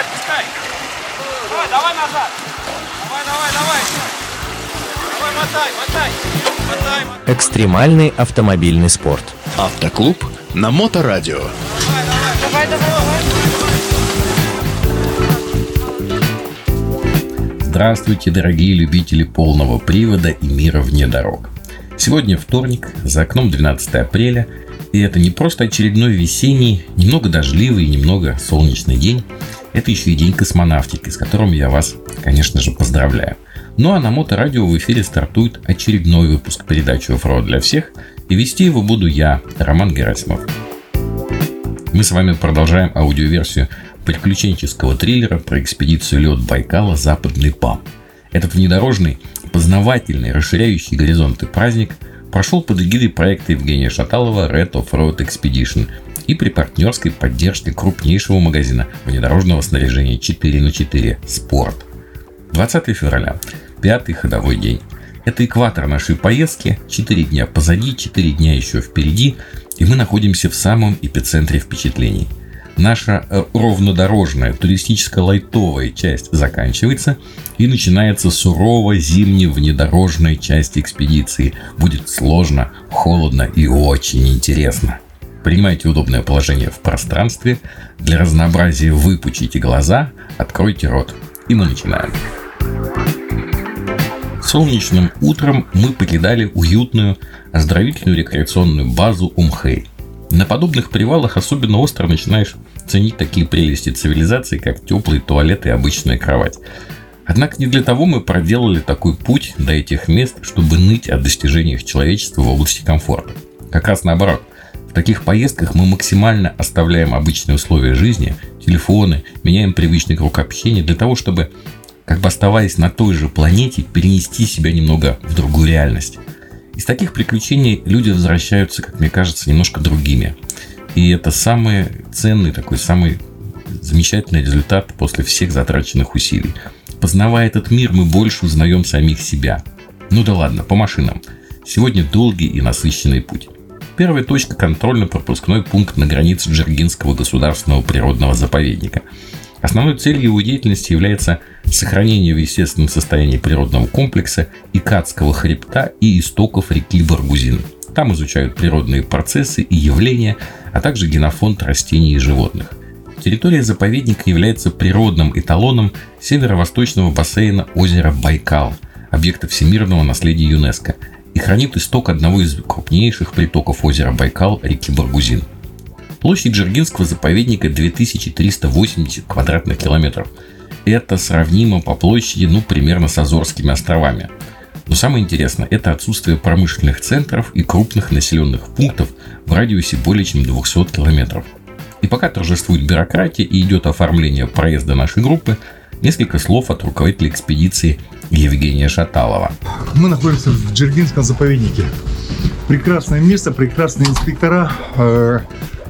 отпускай. Давай, давай назад. Давай, давай, давай. Давай, мотай, мотай. Мотай, мотай. Экстремальный автомобильный спорт. Автоклуб на Моторадио. Давай, давай, давай. Здравствуйте, дорогие любители полного привода и мира вне дорог. Сегодня вторник, за окном 12 апреля, и это не просто очередной весенний, немного дождливый и немного солнечный день, это еще и день космонавтики, с которым я вас, конечно же, поздравляю. Ну а на Моторадио в эфире стартует очередной выпуск передачи «Оффроуд для всех», и вести его буду я, Роман Герасимов. Мы с вами продолжаем аудиоверсию приключенческого триллера про экспедицию лед Байкала «Западный ПАМ». Этот внедорожный, познавательный, расширяющий горизонты праздник прошел под эгидой проекта Евгения Шаталова Red Off-Road Expedition и при партнерской поддержке крупнейшего магазина внедорожного снаряжения 4 на 4 «Спорт». 20 февраля, пятый ходовой день. Это экватор нашей поездки, 4 дня позади, 4 дня еще впереди, и мы находимся в самом эпицентре впечатлений – наша э, ровнодорожная туристическая лайтовая часть заканчивается и начинается суровая зимняя внедорожная часть экспедиции. Будет сложно, холодно и очень интересно. Принимайте удобное положение в пространстве. Для разнообразия выпучите глаза, откройте рот. И мы начинаем. Солнечным утром мы покидали уютную оздоровительную рекреационную базу Умхей. На подобных привалах особенно остро начинаешь ценить такие прелести цивилизации, как теплый туалет и обычная кровать. Однако не для того мы проделали такой путь до этих мест, чтобы ныть о достижениях человечества в области комфорта. Как раз наоборот. В таких поездках мы максимально оставляем обычные условия жизни, телефоны, меняем привычный круг общения для того, чтобы, как бы оставаясь на той же планете, перенести себя немного в другую реальность. Из таких приключений люди возвращаются, как мне кажется, немножко другими. И это самый ценный такой, самый замечательный результат после всех затраченных усилий. Познавая этот мир, мы больше узнаем самих себя. Ну да ладно, по машинам. Сегодня долгий и насыщенный путь. Первая точка – контрольно-пропускной пункт на границе Джергинского государственного природного заповедника. Основной целью его деятельности является сохранение в естественном состоянии природного комплекса Икатского хребта и истоков реки Баргузин. Там изучают природные процессы и явления, а также генофонд растений и животных. Территория заповедника является природным эталоном северо-восточного бассейна озера Байкал, объекта всемирного наследия ЮНЕСКО, и хранит исток одного из крупнейших притоков озера Байкал реки Баргузин. Площадь Джергинского заповедника 2380 квадратных километров. Это сравнимо по площади, ну, примерно с Азорскими островами. Но самое интересное – это отсутствие промышленных центров и крупных населенных пунктов в радиусе более чем 200 километров. И пока торжествует бюрократия и идет оформление проезда нашей группы, несколько слов от руководителя экспедиции Евгения Шаталова. Мы находимся в Джергинском заповеднике. Прекрасное место, прекрасные инспектора. Э,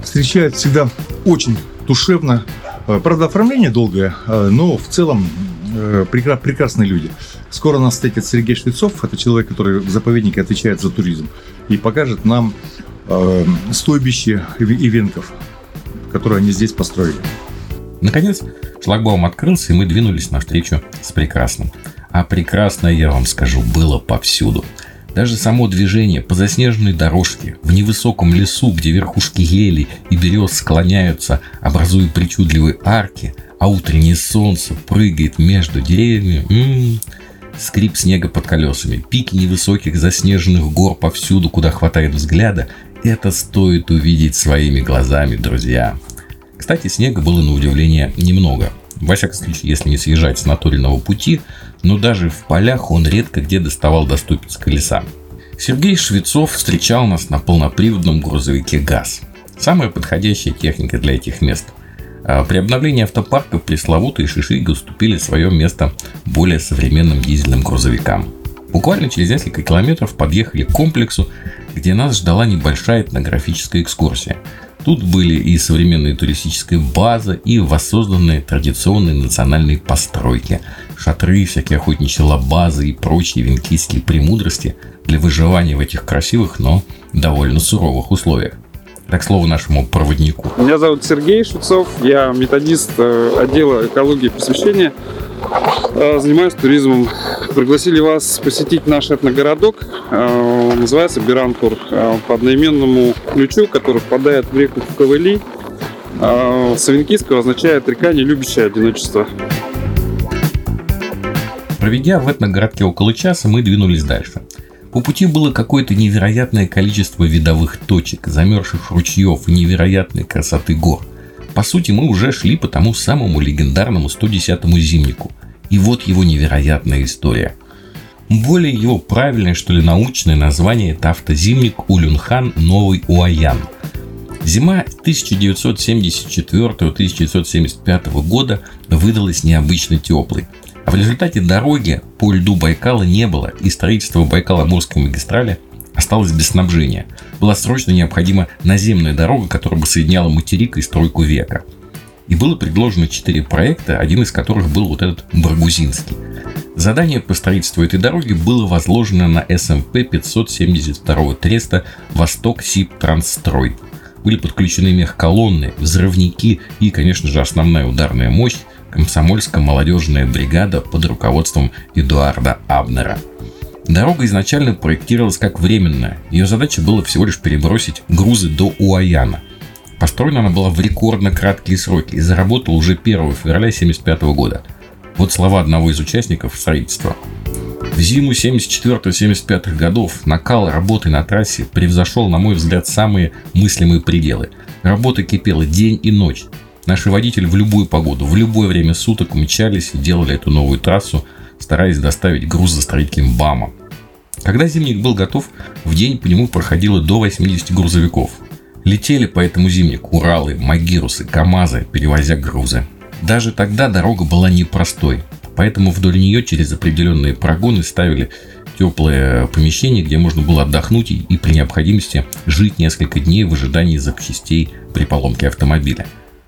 встречают всегда очень душевно. Э, правда, оформление долгое, э, но в целом прекра- прекрасные люди. Скоро нас встретит Сергей Швецов, это человек, который в заповеднике отвечает за туризм, и покажет нам э, стойбище ивенков, которые они здесь построили. Наконец, шлагбаум открылся, и мы двинулись навстречу с прекрасным. А прекрасно, я вам скажу, было повсюду. Даже само движение по заснеженной дорожке в невысоком лесу, где верхушки ели и берез склоняются, образуя причудливые арки, а утреннее солнце прыгает между деревьями. М-м-м. Скрип снега под колесами, пики невысоких заснеженных гор повсюду, куда хватает взгляда, это стоит увидеть своими глазами, друзья. Кстати, снега было на удивление немного. Во всяком случае, если не съезжать с натуренного пути, но даже в полях он редко где доставал до колеса. Сергей Швецов встречал нас на полноприводном грузовике ГАЗ. Самая подходящая техника для этих мест. А при обновлении автопарка пресловутые шишиги уступили свое место более современным дизельным грузовикам. Буквально через несколько километров подъехали к комплексу, где нас ждала небольшая этнографическая экскурсия – Тут были и современная туристическая база, и воссозданные традиционные национальные постройки, шатры, всякие охотничьи лабазы и прочие венкийские премудрости для выживания в этих красивых, но довольно суровых условиях. Так слово нашему проводнику. Меня зовут Сергей Швецов, я методист э, отдела экологии и просвещения. Э, Занимаюсь туризмом. Пригласили вас посетить наш этногородок. Э, Называется Биранкур э, по одноименному ключу, который впадает в реку Ковыли. С авенкийского означает река, не любящая одиночество. Проведя в этногородке около часа, мы двинулись дальше. По пути было какое-то невероятное количество видовых точек, замерзших ручьев и невероятной красоты гор. По сути, мы уже шли по тому самому легендарному 110-му зимнику. И вот его невероятная история. Более его правильное, что ли, научное название – это автозимник Улюнхан Новый Уаян. Зима 1974-1975 года выдалась необычно теплой. А в результате дороги по льду Байкала не было, и строительство Байкало-Амурской магистрали осталось без снабжения. Была срочно необходима наземная дорога, которая бы соединяла материк и стройку века. И было предложено четыре проекта, один из которых был вот этот Баргузинский. Задание по строительству этой дороги было возложено на СМП 572 треста «Восток СИП Трансстрой». Были подключены мехколонны, взрывники и, конечно же, основная ударная мощь комсомольская молодежная бригада под руководством Эдуарда Абнера. Дорога изначально проектировалась как временная. Ее задача была всего лишь перебросить грузы до Уаяна. Построена она была в рекордно краткие сроки и заработала уже 1 февраля 1975 года. Вот слова одного из участников строительства. Зиму 74-75 годов накал работы на трассе превзошел, на мой взгляд, самые мыслимые пределы. Работа кипела день и ночь. Наши водители в любую погоду, в любое время суток мчались и делали эту новую трассу, стараясь доставить груз за строителем БАМа. Когда зимник был готов, в день по нему проходило до 80 грузовиков. Летели по этому зимнику Уралы, Магирусы, КАМАЗы, перевозя грузы. Даже тогда дорога была непростой, поэтому вдоль нее через определенные прогоны ставили теплое помещение, где можно было отдохнуть и при необходимости жить несколько дней в ожидании запчастей при поломке автомобиля.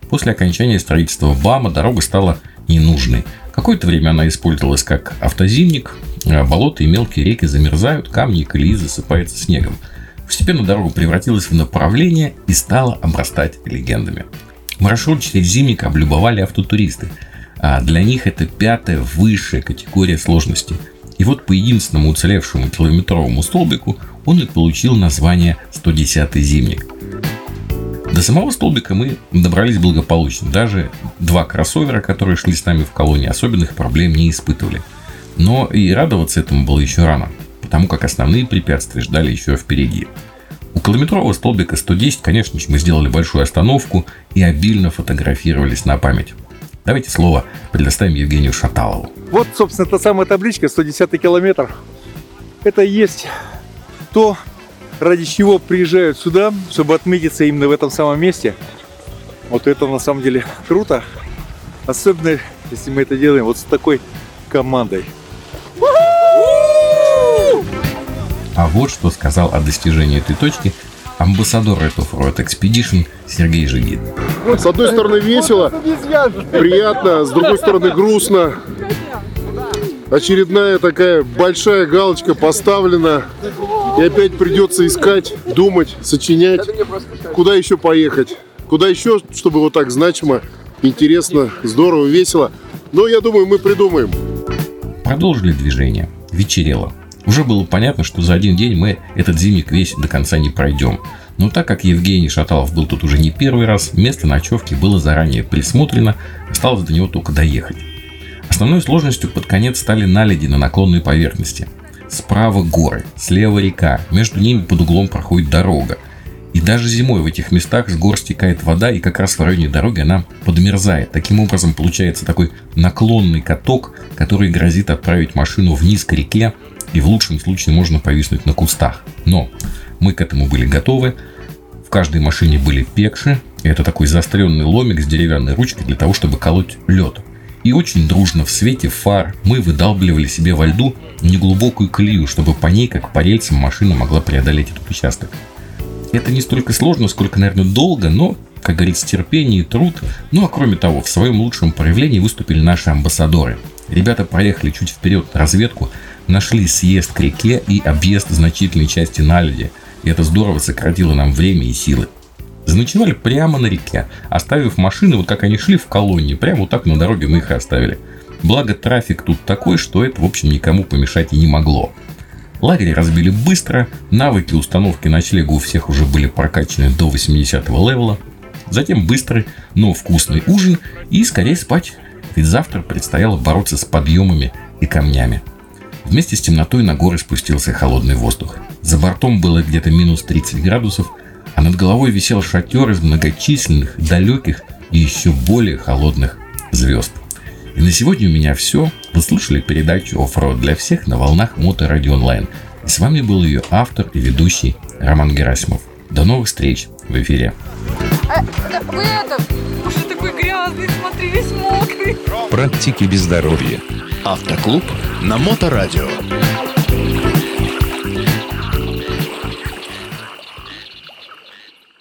После окончания строительства БАМа дорога стала ненужной. Какое-то время она использовалась как автозимник, а болота и мелкие реки замерзают, камни и колеи засыпаются снегом. Постепенно дорога превратилась в направление и стала обрастать легендами. Маршрут через зимник облюбовали автотуристы, а для них это пятая высшая категория сложности. И вот по единственному уцелевшему километровому столбику он и получил название 110-й зимник. До самого столбика мы добрались благополучно. Даже два кроссовера, которые шли с нами в колонии, особенных проблем не испытывали. Но и радоваться этому было еще рано, потому как основные препятствия ждали еще впереди. У километрового столбика 110, конечно же, мы сделали большую остановку и обильно фотографировались на память. Давайте слово предоставим Евгению Шаталову. Вот, собственно, та самая табличка 110 километр. Это и есть то, ради чего приезжают сюда, чтобы отметиться именно в этом самом месте. Вот это на самом деле круто. Особенно, если мы это делаем вот с такой командой. А вот что сказал о достижении этой точки амбассадор Red Road Expedition Сергей Жигит. С одной стороны весело, приятно, с другой стороны грустно. Очередная такая большая галочка поставлена. И опять придется искать, думать, сочинять, куда еще поехать. Куда еще, чтобы вот так значимо, интересно, здорово, весело. Но я думаю, мы придумаем. Продолжили движение. Вечерело. Уже было понятно, что за один день мы этот зимник весь до конца не пройдем. Но так как Евгений Шаталов был тут уже не первый раз, место ночевки было заранее присмотрено, осталось до него только доехать. Основной сложностью под конец стали наледи на наклонной поверхности. Справа горы, слева река, между ними под углом проходит дорога. И даже зимой в этих местах с гор стекает вода, и как раз в районе дороги она подмерзает. Таким образом получается такой наклонный каток, который грозит отправить машину вниз к реке, и в лучшем случае можно повиснуть на кустах. Но мы к этому были готовы. В каждой машине были пекши. Это такой заостренный ломик с деревянной ручкой для того, чтобы колоть лед. И очень дружно в свете фар мы выдалбливали себе во льду неглубокую колею, чтобы по ней, как по рельсам, машина могла преодолеть этот участок. Это не столько сложно, сколько, наверное, долго, но, как говорится, терпение и труд. Ну а кроме того, в своем лучшем проявлении выступили наши амбассадоры. Ребята проехали чуть вперед на разведку, нашли съезд к реке и объезд значительной части наледи. И это здорово сократило нам время и силы. Заночевали прямо на реке, оставив машины, вот как они шли в колонии, прямо вот так на дороге мы их и оставили. Благо трафик тут такой, что это, в общем, никому помешать и не могло. Лагерь разбили быстро, навыки установки ночлега у всех уже были прокачаны до 80 левела. Затем быстрый, но вкусный ужин и скорее спать, ведь завтра предстояло бороться с подъемами и камнями. Вместе с темнотой на горы спустился холодный воздух. За бортом было где-то минус 30 градусов, а над головой висел шатер из многочисленных, далеких и еще более холодных звезд. И на сегодня у меня все. Вы слушали передачу «Оффроуд для всех» на волнах Моторадио Онлайн. И с вами был ее автор и ведущий Роман Герасимов. До новых встреч в эфире. А, да, вы это, уже такой грязный, смотри, весь мокрый. Практики без здоровья. Автоклуб на Моторадио.